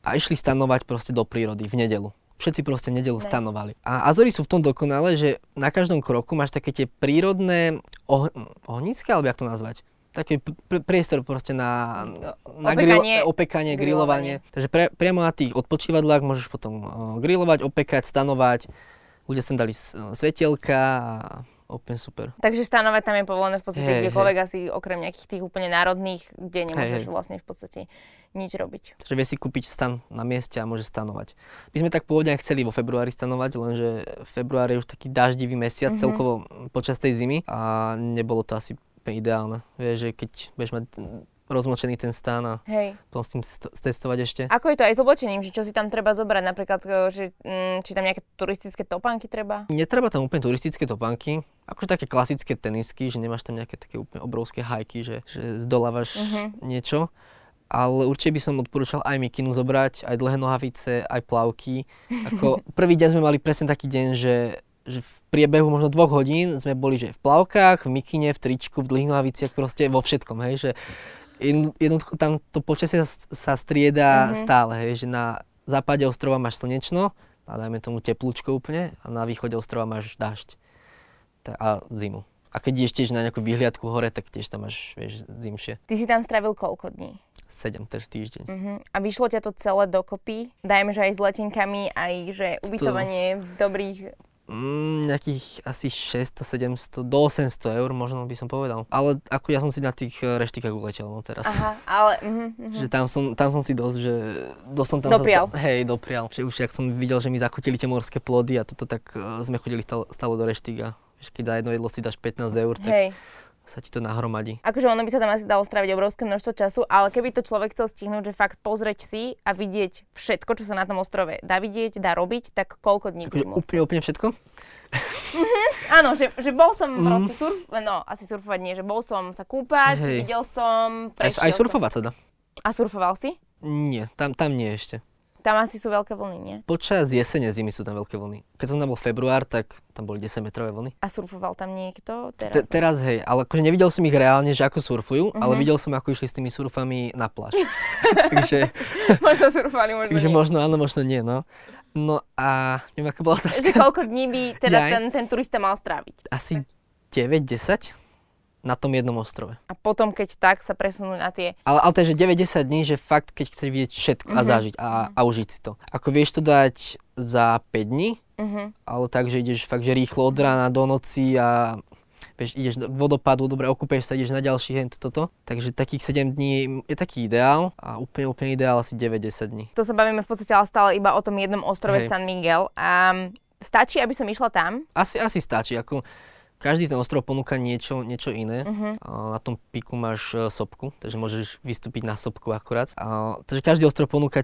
a išli stanovať proste do prírody v nedelu. Všetci proste v nedelu Ne. stanovali. A Azory sú v tom dokonale, že na každom kroku máš také tie prírodné oh, ohniska, alebo jak to nazvať? Taký pr- priestor proste na, na Opekanie, grilo- opekanie, grilovanie. grilovanie. Takže pre, priamo na tých odpočívadlách môžeš potom uh, grilovať, opekať, stanovať. Ľudia sem dali s- svetielka a úplne super. Takže stanovať tam je povolené v podstate Hej, kdekoľvek asi okrem nejakých tých úplne národných, kde nemôžeš hej. vlastne v podstate nič robiť. Takže vie si kúpiť stan na mieste a môže stanovať. My sme tak pôvodne chceli vo februári stanovať, lenže február je už taký daždivý mesiac Mhm. mm-hmm. celkovo počas tej zimy a nebolo to asi ideálne. Vieš, že keď budeš mať rozmočený ten stan a Hej. potom s tým st- testovať ešte. Ako je to aj s oblečením, že čo si tam treba zobrať, napríklad, e, že, mm, či tam nejaké turistické topánky treba? Netreba tam úplne turistické topánky, akože také klasické tenisky, že nemáš tam nejaké také úplne obrovské hajky, že, že zdolávaš Mhm. niečo. Ale určite by som odporúčal aj mikinu zobrať, aj dlhé nohavice, aj plavky. Ako prvý deň sme mali presne taký deň, že, že v priebehu možno dvoch hodín sme boli že v plavkách, v mikine, v tričku, v dlhých nohaviciach, proste vo všetkom, hej, že jednoducho tam to počasie sa, strieda Mhm. stále, hej, že na západe ostrova máš slnečno, a dajme tomu teplúčko úplne, a na východe ostrova máš dážď a zimu. A keď ideš tiež na nejakú vyhliadku hore, tak tiež tam máš, vieš, zimšie. Ty si tam strávil koľko dní? 7 tež týždeň. Uh-huh. A vyšlo ťa to celé dokopy? Dajme, že aj s letenkami, aj že ubytovanie v dobrých... Mm, nejakých asi 600, 700, do 800 eur možno by som povedal. Ale ako ja som si na tých eh, reštikách uletel no teraz. Aha, ale... Uh-huh, uh-huh. Že tam som, tam som si dosť, že dosť som tam Doprial. Sa hej, doprial. Že už ak som videl, že mi zachutili tie morské plody a toto, tak uh, sme chodili stále, stále do reštík a vieš, keď za jedno jedlo si dáš 15 eur, tak Hej. Sa ti to nahromadí. Akože ono by sa tam asi dalo stráviť obrovské množstvo času, ale keby to človek chcel stihnúť, že fakt pozrieť si a vidieť všetko, čo sa na tom ostrove dá vidieť, dá robiť, tak koľko dní by Akože úplne, úplne všetko? Áno, že, že bol som Mhm. proste surf, no asi surfovať nie, že bol som sa kúpať, Hej. videl som, Aj, aj som. surfovať sa dá. A surfoval si? Nie, tam, tam nie ešte. Tam asi sú veľké vlny, nie? Počas jesene, zimy sú tam veľké vlny. Keď som tam bol február, tak tam boli 10 metrové vlny. A surfoval tam niekto Te, teraz? teraz hej, ale akože nevidel som ich reálne, že ako surfujú, ale Mhm. videl som, ako išli s tými surfami na pláž. takže, možno surfovali, možno takže nie. možno áno, možno nie, no. No a neviem, aká bola otázka. Že koľko dní by teda Jaj. ten, ten turista mal stráviť? Asi 9-10 na tom jednom ostrove. A potom, keď tak, sa presunú na tie... Ale, ale to je, že 90 dní, že fakt, keď chceš vidieť všetko a Mhm. zažiť a, a užiť si to. Ako vieš to dať za 5 dní, Uh-huh. ale tak, že ideš fakt, že rýchlo od rána do noci a vieš, ideš do vodopadu, dobre okúpeš sa, ideš na ďalší hent, toto. Takže takých 7 dní je taký ideál a úplne, úplne ideál asi 9-10 dní. To sa bavíme v podstate ale stále iba o tom jednom ostrove Hej. San Miguel. A stačí, aby som išla tam? Asi, asi stačí, ako každý ten ostrov ponúka niečo, niečo iné. A na tom piku máš e, sopku, takže môžeš vystúpiť na sopku akurát. A, takže každý ostrov ponúka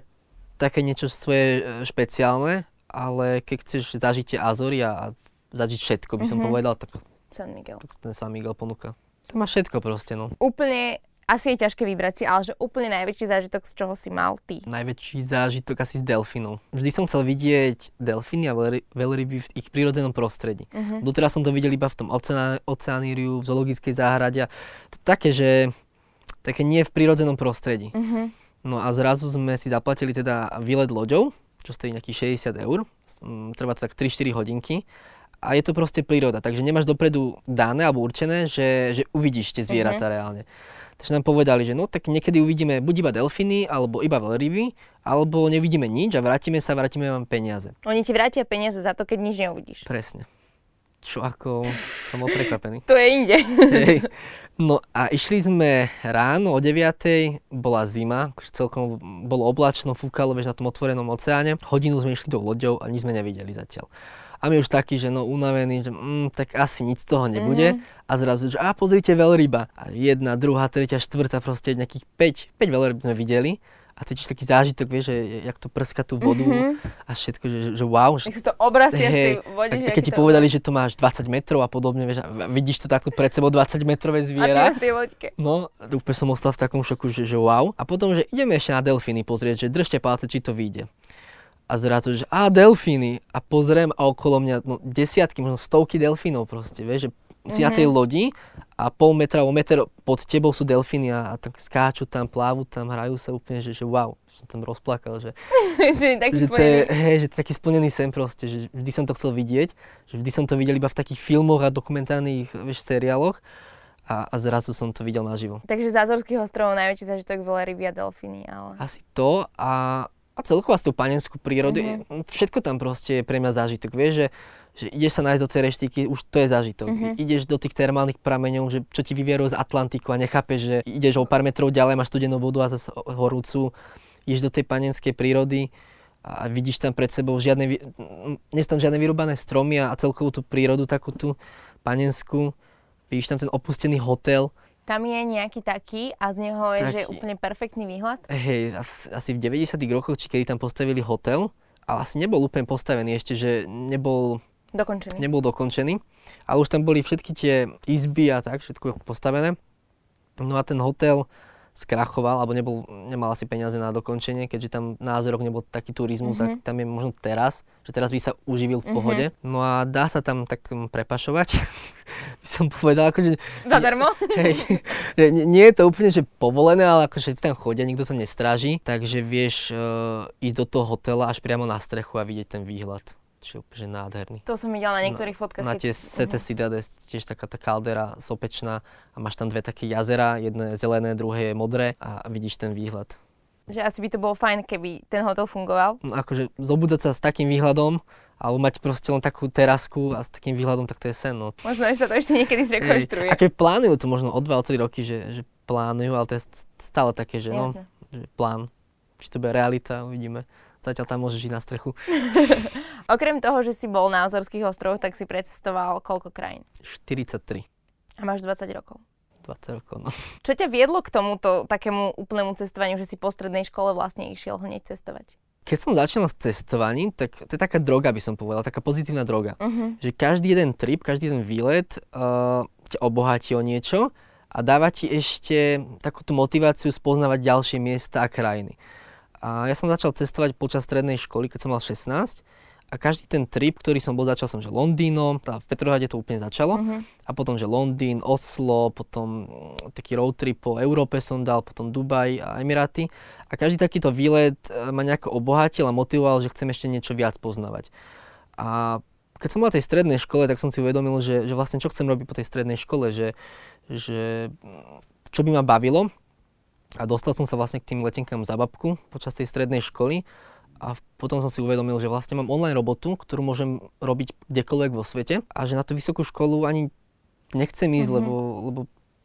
také niečo svoje e, špeciálne, ale keď chceš zažiť tie Azory a, a zažiť všetko, by som Mhm. povedal, tak, San Miguel. ten San Miguel ponúka. To má všetko proste, no. Úplne, asi je ťažké vybrať si, ale že úplne najväčší zážitok, z čoho si mal ty. Najväčší zážitok asi s delfínom. Vždy som chcel vidieť delfíny a veľry- veľryby v ich prírodzenom prostredí. Mhm. Doteraz som to videl iba v tom oceá- oceaníriu, v zoologickej záhrade. To také, že také nie v prírodzenom prostredí. Mhm. No a zrazu sme si zaplatili teda výlet loďou, čo stojí nejakých 60 eur. Mm, Trvá to tak 3-4 hodinky. A je to proste príroda, takže nemáš dopredu dané alebo určené, že, že uvidíš tie zvieratá reálne. Takže nám povedali, že no tak niekedy uvidíme buď iba delfíny, alebo iba veľryby, alebo nevidíme nič a vrátime sa, vrátime vám peniaze. Oni ti vrátia peniaze za to, keď nič neuvidíš. Presne. Čo ako, som bol prekvapený. To je inde. Hej. No a išli sme ráno o 9. bola zima, akože celkom bolo oblačno, fúkalo vieš, na tom otvorenom oceáne. Hodinu sme išli do loďou a nič sme nevideli zatiaľ. A my už takí, že no unavení, že mm, tak asi nič z toho nebude. A zrazu, že a pozrite veľryba. A jedna, druhá, tretia, štvrtá, proste nejakých 5, 5 veľryb sme videli. A cítiš taký zážitok, vieš, že jak to prska tú vodu Mhm. a všetko, že, že wow, že to obracia v tej vode. a keď ti povedali, že to máš 20 metrov a podobne, vieš, a vidíš to takto pred sebou 20 metrové A ty zviera. na tej loďke. No, úplne som ostal v takom šoku, že, že wow. A potom, že ideme ešte na delfíny pozrieť, že držte palce, či to vyjde. A zrazu, že a delfíny. A pozriem a okolo mňa no, desiatky, možno stovky delfínov proste, vieš, že si na tej lodi a pol metra alebo meter pod tebou sú delfíny a, a tak skáču tam, plávu tam, hrajú sa úplne, že, že wow. Som tam rozplakal, že, že že to je, hej, že to je taký splnený sen proste, že vždy som to chcel vidieť, že vždy som to videl iba v takých filmoch a dokumentárnych vieš, seriáloch a, a zrazu som to videl naživo. Takže z Azorských ostrovov najväčší zážitok veľryby a delfíny, ale... Asi to a, a celkovo asi tú panenskú prírodu, mm-hmm. všetko tam proste je pre mňa zážitok, vieš, že, že ideš sa nájsť do tej reštiky, už to je zážitok. Mhm. Ideš do tých termálnych prameňov, že čo ti vyvierujú z Atlantiku a nechápeš, že ideš o pár metrov ďalej, máš studenú vodu a zase horúcu, ideš do tej panenskej prírody a vidíš tam pred sebou žiadne, nie sú tam žiadne vyrúbané stromy a, a celkovú tú prírodu takú tú panenskú. Vidíš tam ten opustený hotel, Tam je nejaký taký a z neho je, že Taký. úplne perfektný výhľad. Hej, asi v 90 rokoch, či kedy tam postavili hotel, ale asi nebol úplne postavený ešte, že nebol, Dokončený. nebol dokončený, ale už tam boli všetky tie izby a tak, všetko je postavené. No a ten hotel skrachoval, alebo nebol, nemal asi peniaze na dokončenie, keďže tam názorok nebol taký turizmus, Mhm. mm-hmm. tam je možno teraz, že teraz by sa uživil v pohode. No a dá sa tam tak mm, prepašovať, by som povedal, akože Zadarmo? Hej, nie, nie je to úplne, že povolené, ale ako všetci tam chodia, nikto sa nestráži, takže vieš uh, ísť do toho hotela až priamo na strechu a vidieť ten výhľad, čo je úplne nádherný. To som videla na niektorých fotkách. Na keď tie si- Sete Cidades, tiež taká tá kaldera sopečná a máš tam dve také jazera, jedno je zelené, druhé je modré a vidíš ten výhľad. Že asi by to bolo fajn, keby ten hotel fungoval. No akože zobúdať sa s takým výhľadom, alebo mať proste len takú terasku a s takým výhľadom, tak to je sen. No. Možno, že sa to ešte niekedy zrekonštruuje. a keď plánujú to možno o 2 o 3 roky, že, že plánujú, ale to je st- stále také, že no, že plán. Či to bude realita, uvidíme. Zatiaľ tam môžeš žiť na strechu. Okrem toho, že si bol na Azorských ostrovoch, tak si precestoval koľko krajín? 43, A máš 20 rokov. 20 rokov, no. Čo ťa viedlo k tomuto takému úplnému cestovaniu, že si po strednej škole vlastne išiel hneď cestovať? Keď som začal s cestovaním, tak to je taká droga, by som povedal, taká pozitívna droga. Uh-huh. Že každý jeden trip, každý jeden výlet uh, ťa obohatí o niečo a dáva ti ešte takúto motiváciu spoznávať ďalšie miesta a krajiny. A ja som začal cestovať počas strednej školy, keď som mal 16 a každý ten trip, ktorý som bol, začal som, že Londýnom, v Petrohrade to úplne začalo, Uh-huh. a potom, že Londýn, Oslo, potom mm, taký road trip po Európe som dal, potom Dubaj a Emiráty. A každý takýto výlet e, ma nejako obohatil a motivoval, že chcem ešte niečo viac poznávať. A keď som bol na tej strednej škole, tak som si uvedomil, že, že vlastne čo chcem robiť po tej strednej škole, že, že mm, čo by ma bavilo. A dostal som sa vlastne k tým letenkám za babku počas tej strednej školy. A potom som si uvedomil, že vlastne mám online robotu, ktorú môžem robiť kdekoľvek vo svete a že na tú vysokú školu ani nechcem ísť, Mhm. lebo, lebo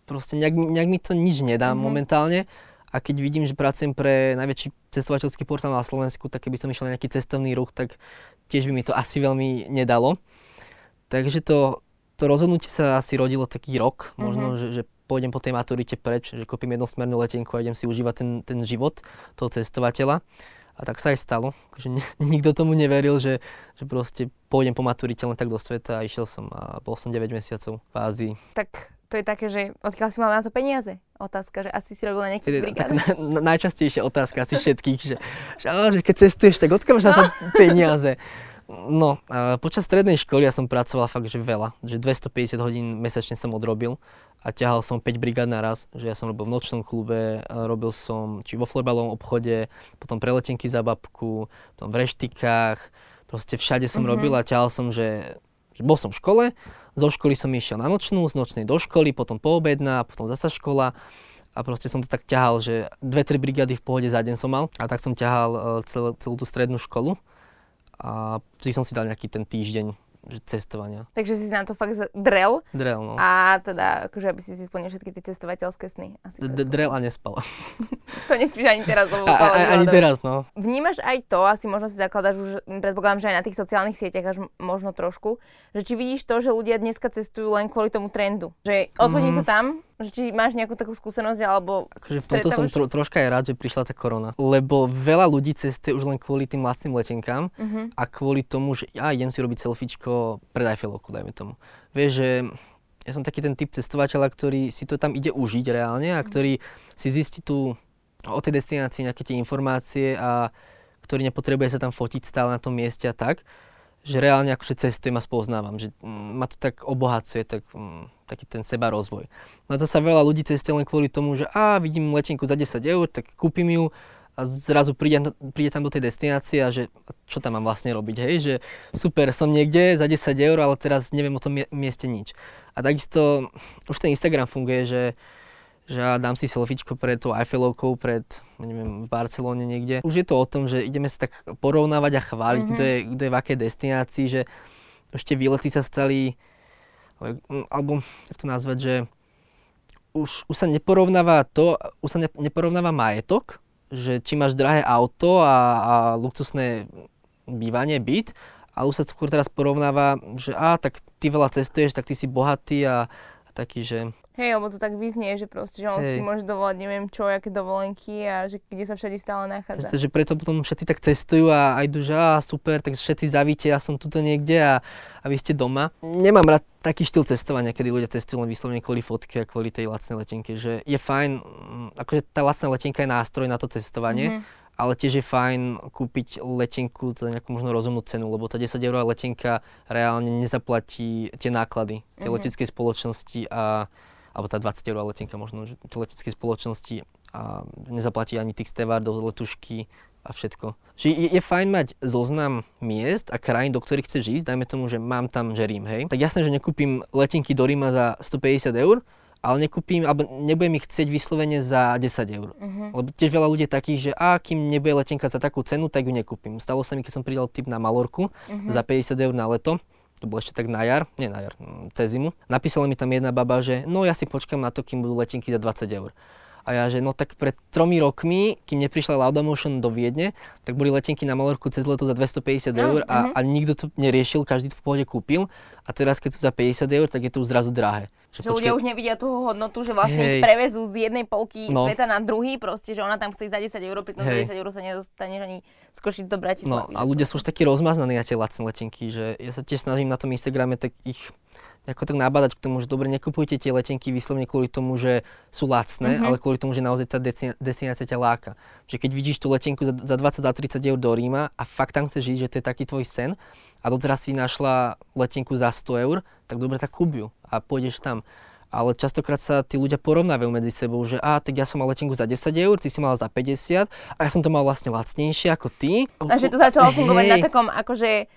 proste nejak, nejak mi to nič nedá Mhm. momentálne. A keď vidím, že pracujem pre najväčší cestovateľský portál na Slovensku, tak keby som išiel na nejaký cestovný ruch, tak tiež by mi to asi veľmi nedalo. Takže to, to rozhodnutie sa asi rodilo taký rok, možno, mm-hmm. že, že pôjdem po tej maturite preč, že kúpim jednosmernú letenku a idem si užívať ten, ten život toho cestovateľa. A tak sa aj stalo. Akože nikto tomu neveril, že, že proste pôjdem po maturite len tak do sveta a išiel som a bol som 9 mesiacov v Ázii. Tak to je také, že odkiaľ si mal na to peniaze? Otázka, že asi si robil na nejakých brigád. Tak na, najčastejšia otázka asi všetkých, že, že, že keď cestuješ, tak odkiaľ máš na to peniaze? No, a počas strednej školy ja som pracoval fakt, že veľa. Že 250 hodín mesačne som odrobil a ťahal som 5 brigád naraz. Že ja som robil v nočnom klube, robil som či vo florbalovom obchode, potom pre letenky za babku, potom v reštikách. Proste všade som mm-hmm. robil a ťahal som, že, že bol som v škole, zo školy som išiel na nočnú, z nočnej do školy, potom poobedná, potom zasa škola a proste som to tak ťahal, že dve, tri brigády v pohode za deň som mal a tak som ťahal uh, celú, celú tú strednú školu a vždy som si dal nejaký ten týždeň že cestovania. Takže si na to fakt drel. Drel, no. A teda, akože aby si si splnil všetky tie cestovateľské sny. Asi drel a nespal. to nespíš ani teraz. a, a, ani teraz, no. Vnímaš aj to, asi možno si zakladaš už, predpokladám, že aj na tých sociálnych sieťach až možno trošku, že či vidíš to, že ľudia dneska cestujú len kvôli tomu trendu. Že odfoním mm. sa tam, či máš nejakú takú skúsenosť, alebo... Akože v tomto som tro, troška aj rád, že prišla tá korona. Lebo veľa ľudí cestuje už len kvôli tým lacným letenkám uh-huh. a kvôli tomu, že ja idem si robiť selfiečko pred Eiffelovku, dajme tomu. Vieš, že ja som taký ten typ cestovateľa, ktorý si to tam ide užiť reálne a ktorý si zistí tu o tej destinácii nejaké tie informácie a ktorý nepotrebuje sa tam fotiť stále na tom mieste a tak že reálne akože cestujem a spoznávam, že mm, ma to tak obohacuje, tak, mm, taký ten seba rozvoj. No a zase veľa ľudí cestuje len kvôli tomu, že a vidím letenku za 10 eur, tak kúpim ju a zrazu príde, príde tam do tej destinácie a že čo tam mám vlastne robiť, hej, že super, som niekde za 10 eur, ale teraz neviem o tom mieste nič. A takisto už ten Instagram funguje, že že ja dám si selfiečko pred tou Eiffelovkou, pred, neviem, v Barcelóne niekde. Už je to o tom, že ideme sa tak porovnávať a chváliť, mm-hmm. kto, je, kto je v akej destinácii, že ešte výlety sa stali, alebo, jak to nazvať, že už, už sa neporovnáva to, už sa ne, neporovnáva majetok, že či máš drahé auto a, a luxusné bývanie, byt, ale už sa skôr teraz porovnáva, že a tak ty veľa cestuješ, tak ty si bohatý a taký, že Hej, lebo to tak vyznie, že proste, že on Hej. si môže dovolať neviem čo, aké dovolenky a že kde sa všade stále nachádza. Takže preto potom všetci tak cestujú a, a idú, že á, super, tak všetci zavíte, ja som tuto niekde a, a vy ste doma. Nemám rád taký štýl cestovania, kedy ľudia cestujú len vyslovene kvôli fotke a kvôli tej lacnej letenke, že je fajn, mm, akože tá lacná letenka je nástroj na to cestovanie, mm-hmm ale tiež je fajn kúpiť letenku za nejakú možno rozumnú cenu, lebo tá 10 eurová letenka reálne nezaplatí tie náklady tej mm-hmm. leteckej spoločnosti a alebo tá 20 eur letenka možno, že leteckej spoločnosti a nezaplatí ani tých stevardov, letušky a všetko. Že je, je fajn mať zoznam miest a krajín, do ktorých chceš ísť, dajme tomu, že mám tam, že Rím, hej. Tak jasné, že nekúpim letenky do Ríma za 150 eur, ale nekúpim, alebo nebudem ich chcieť vyslovene za 10 eur. Uh-huh. Lebo tiež veľa ľudí takých, že a kým nebude letenka za takú cenu, tak ju nekúpim. Stalo sa mi, keď som pridal tip na Malorku uh-huh. za 50 eur na leto to bolo ešte tak na jar, nie na jar, mm, cez zimu. Napísala mi tam jedna baba, že no ja si počkam na to, kým budú letenky za 20 eur. A ja, že no tak pred tromi rokmi, kým neprišla Laudamotion do Viedne, tak boli letenky na Malorku cez leto za 250 no, eur a, uh-huh. a nikto to neriešil, každý to v pohode kúpil. A teraz, keď sú za 50 eur, tak je to už zrazu drahé. Že, že ľudia už nevidia tú hodnotu, že vlastne hey. ich prevezú z jednej polky no. sveta na druhý, proste, že ona tam chce za 10 eur, pri tom hey. 10 eur sa nedostaneš ani skočiť do Bratislavy. No a ľudia sú už takí rozmaznaní na tie lacné letenky, že ja sa tiež snažím na tom Instagrame tak ich ako tak nabádať k tomu, že dobre, nekupujte tie letenky vyslovene kvôli tomu, že sú lacné, mm-hmm. ale kvôli tomu, že naozaj tá destinácia ťa láka. Že keď vidíš tú letenku za, za 20, za 30 eur do Ríma a fakt tam chceš žiť, že to je taký tvoj sen a doteraz si našla letenku za 100 eur, tak dobre, tak kúp a pôjdeš tam. Ale častokrát sa tí ľudia porovnávajú medzi sebou, že a tak ja som mal letenku za 10 eur, ty si mal za 50 a ja som to mal vlastne lacnejšie ako ty. A že to začalo fungovať hey. na takom akože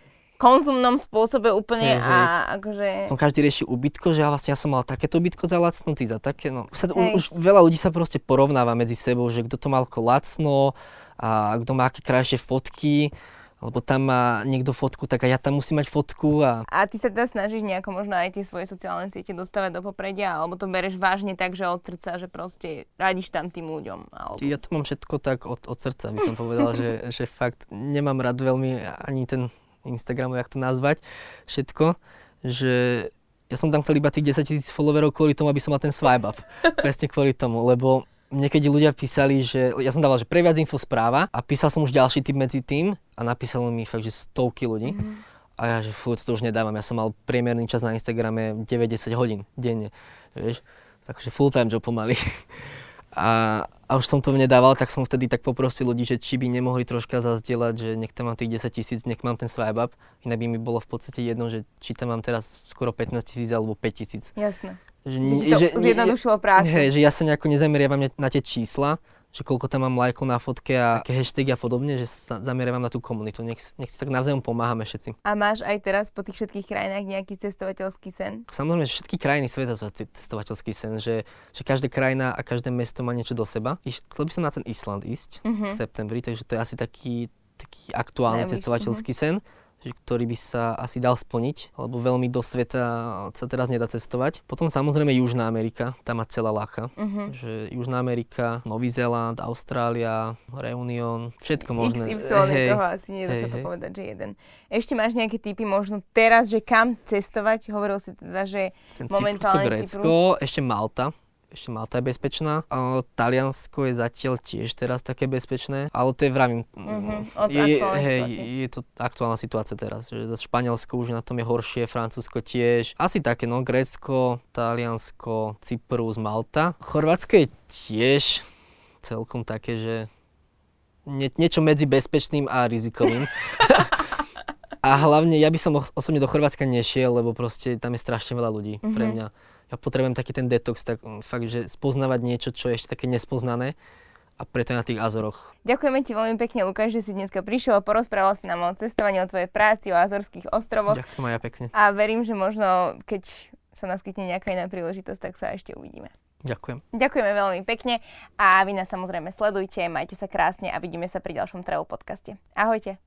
konzumnom spôsobe úplne hey, a akože... No každý rieši ubytko, že ja vlastne ja som mal takéto ubytko za lacno, ty za také, no. Už, sa, hey. už veľa ľudí sa proste porovnáva medzi sebou, že kto to mal ako lacno a kto má aké krajšie fotky lebo tam má niekto fotku, tak aj ja tam musím mať fotku. A... a ty sa teda snažíš nejako možno aj tie svoje sociálne siete dostávať do popredia, alebo to bereš vážne tak, že od srdca, že proste radíš tam tým ľuďom? Alebo... Ja to mám všetko tak od, od srdca, by som povedal, že, že fakt nemám rád veľmi ani ten Instagramu, jak to nazvať, všetko, že Ja som tam chcel iba tých 10 tisíc followerov kvôli tomu, aby som mal ten swipe up. Presne kvôli tomu, lebo niekedy ľudia písali, že ja som dával, že pre viac info správa a písal som už ďalší typ medzi tým a napísalo mi fakt, že stovky ľudí. Mm-hmm. A ja, že fú, to už nedávam. Ja som mal priemerný čas na Instagrame 9-10 hodín denne, vieš. Takže full time job pomaly. A, a už som to nedával, tak som vtedy tak poprosil ľudí, že či by nemohli troška zazdieľať, že nech tam mám tých 10 tisíc, nech mám ten swipe up. Inak by mi bolo v podstate jedno, že či tam mám teraz skoro 15 tisíc alebo 5 tisíc. Jasné. Že, že, že to zjednodušilo prácu. Hej, že ja sa nejako nezameriavam na tie čísla, že koľko tam mám lajkov na fotke a aké hashtagy a podobne, že sa zameriavam na tú komunitu. Nech, nech si tak navzájom pomáhame všetci. A máš aj teraz po tých všetkých krajinách nejaký cestovateľský sen? Samozrejme, že všetky krajiny sveta sú cestovateľský sen, že, že každá krajina a každé mesto má niečo do seba. chcel by som na ten Island ísť uh-huh. v septembri, takže to je asi taký, taký aktuálny Najvyšší, cestovateľský uh-huh. sen ktorý by sa asi dal splniť, lebo veľmi do sveta sa teraz nedá cestovať. Potom samozrejme Južná Amerika, tam má celá lacha. Uh-huh. Že Južná Amerika, Nový Zéland, Austrália, Reunion, všetko možné. XY hey, toho asi nedá hey, sa to hey. povedať, že jeden. Ešte máš nejaké typy možno teraz, že kam cestovať? Hovoril si teda, že Ten momentálne Cyprus, to Grécko, Cyprus. ešte Malta ešte Malta je bezpečná. A Taliansko je zatiaľ tiež teraz také bezpečné, ale to je vravím, uh-huh, je, hej, je to aktuálna situácia teraz, že Španielsko už na tom je horšie, Francúzsko tiež. Asi také, no, Grécko, Taliansko, Cyprus, Malta. Chorvátsko je tiež celkom také, že nie, niečo medzi bezpečným a rizikovým. a hlavne ja by som osobne do Chorvátska nešiel, lebo proste tam je strašne veľa ľudí uh-huh. pre mňa ja potrebujem taký ten detox, tak mm, fakt, že spoznávať niečo, čo je ešte také nespoznané a preto na tých Azoroch. Ďakujeme ti veľmi pekne, Lukáš, že si dneska prišiel, porozprával si nám o cestovaní, o tvojej práci, o Azorských ostrovoch. Ďakujem aj ja pekne. A verím, že možno, keď sa naskytne nejaká iná príležitosť, tak sa ešte uvidíme. Ďakujem. Ďakujeme veľmi pekne a vy nás samozrejme sledujte, majte sa krásne a vidíme sa pri ďalšom Travel podcaste. Ahojte.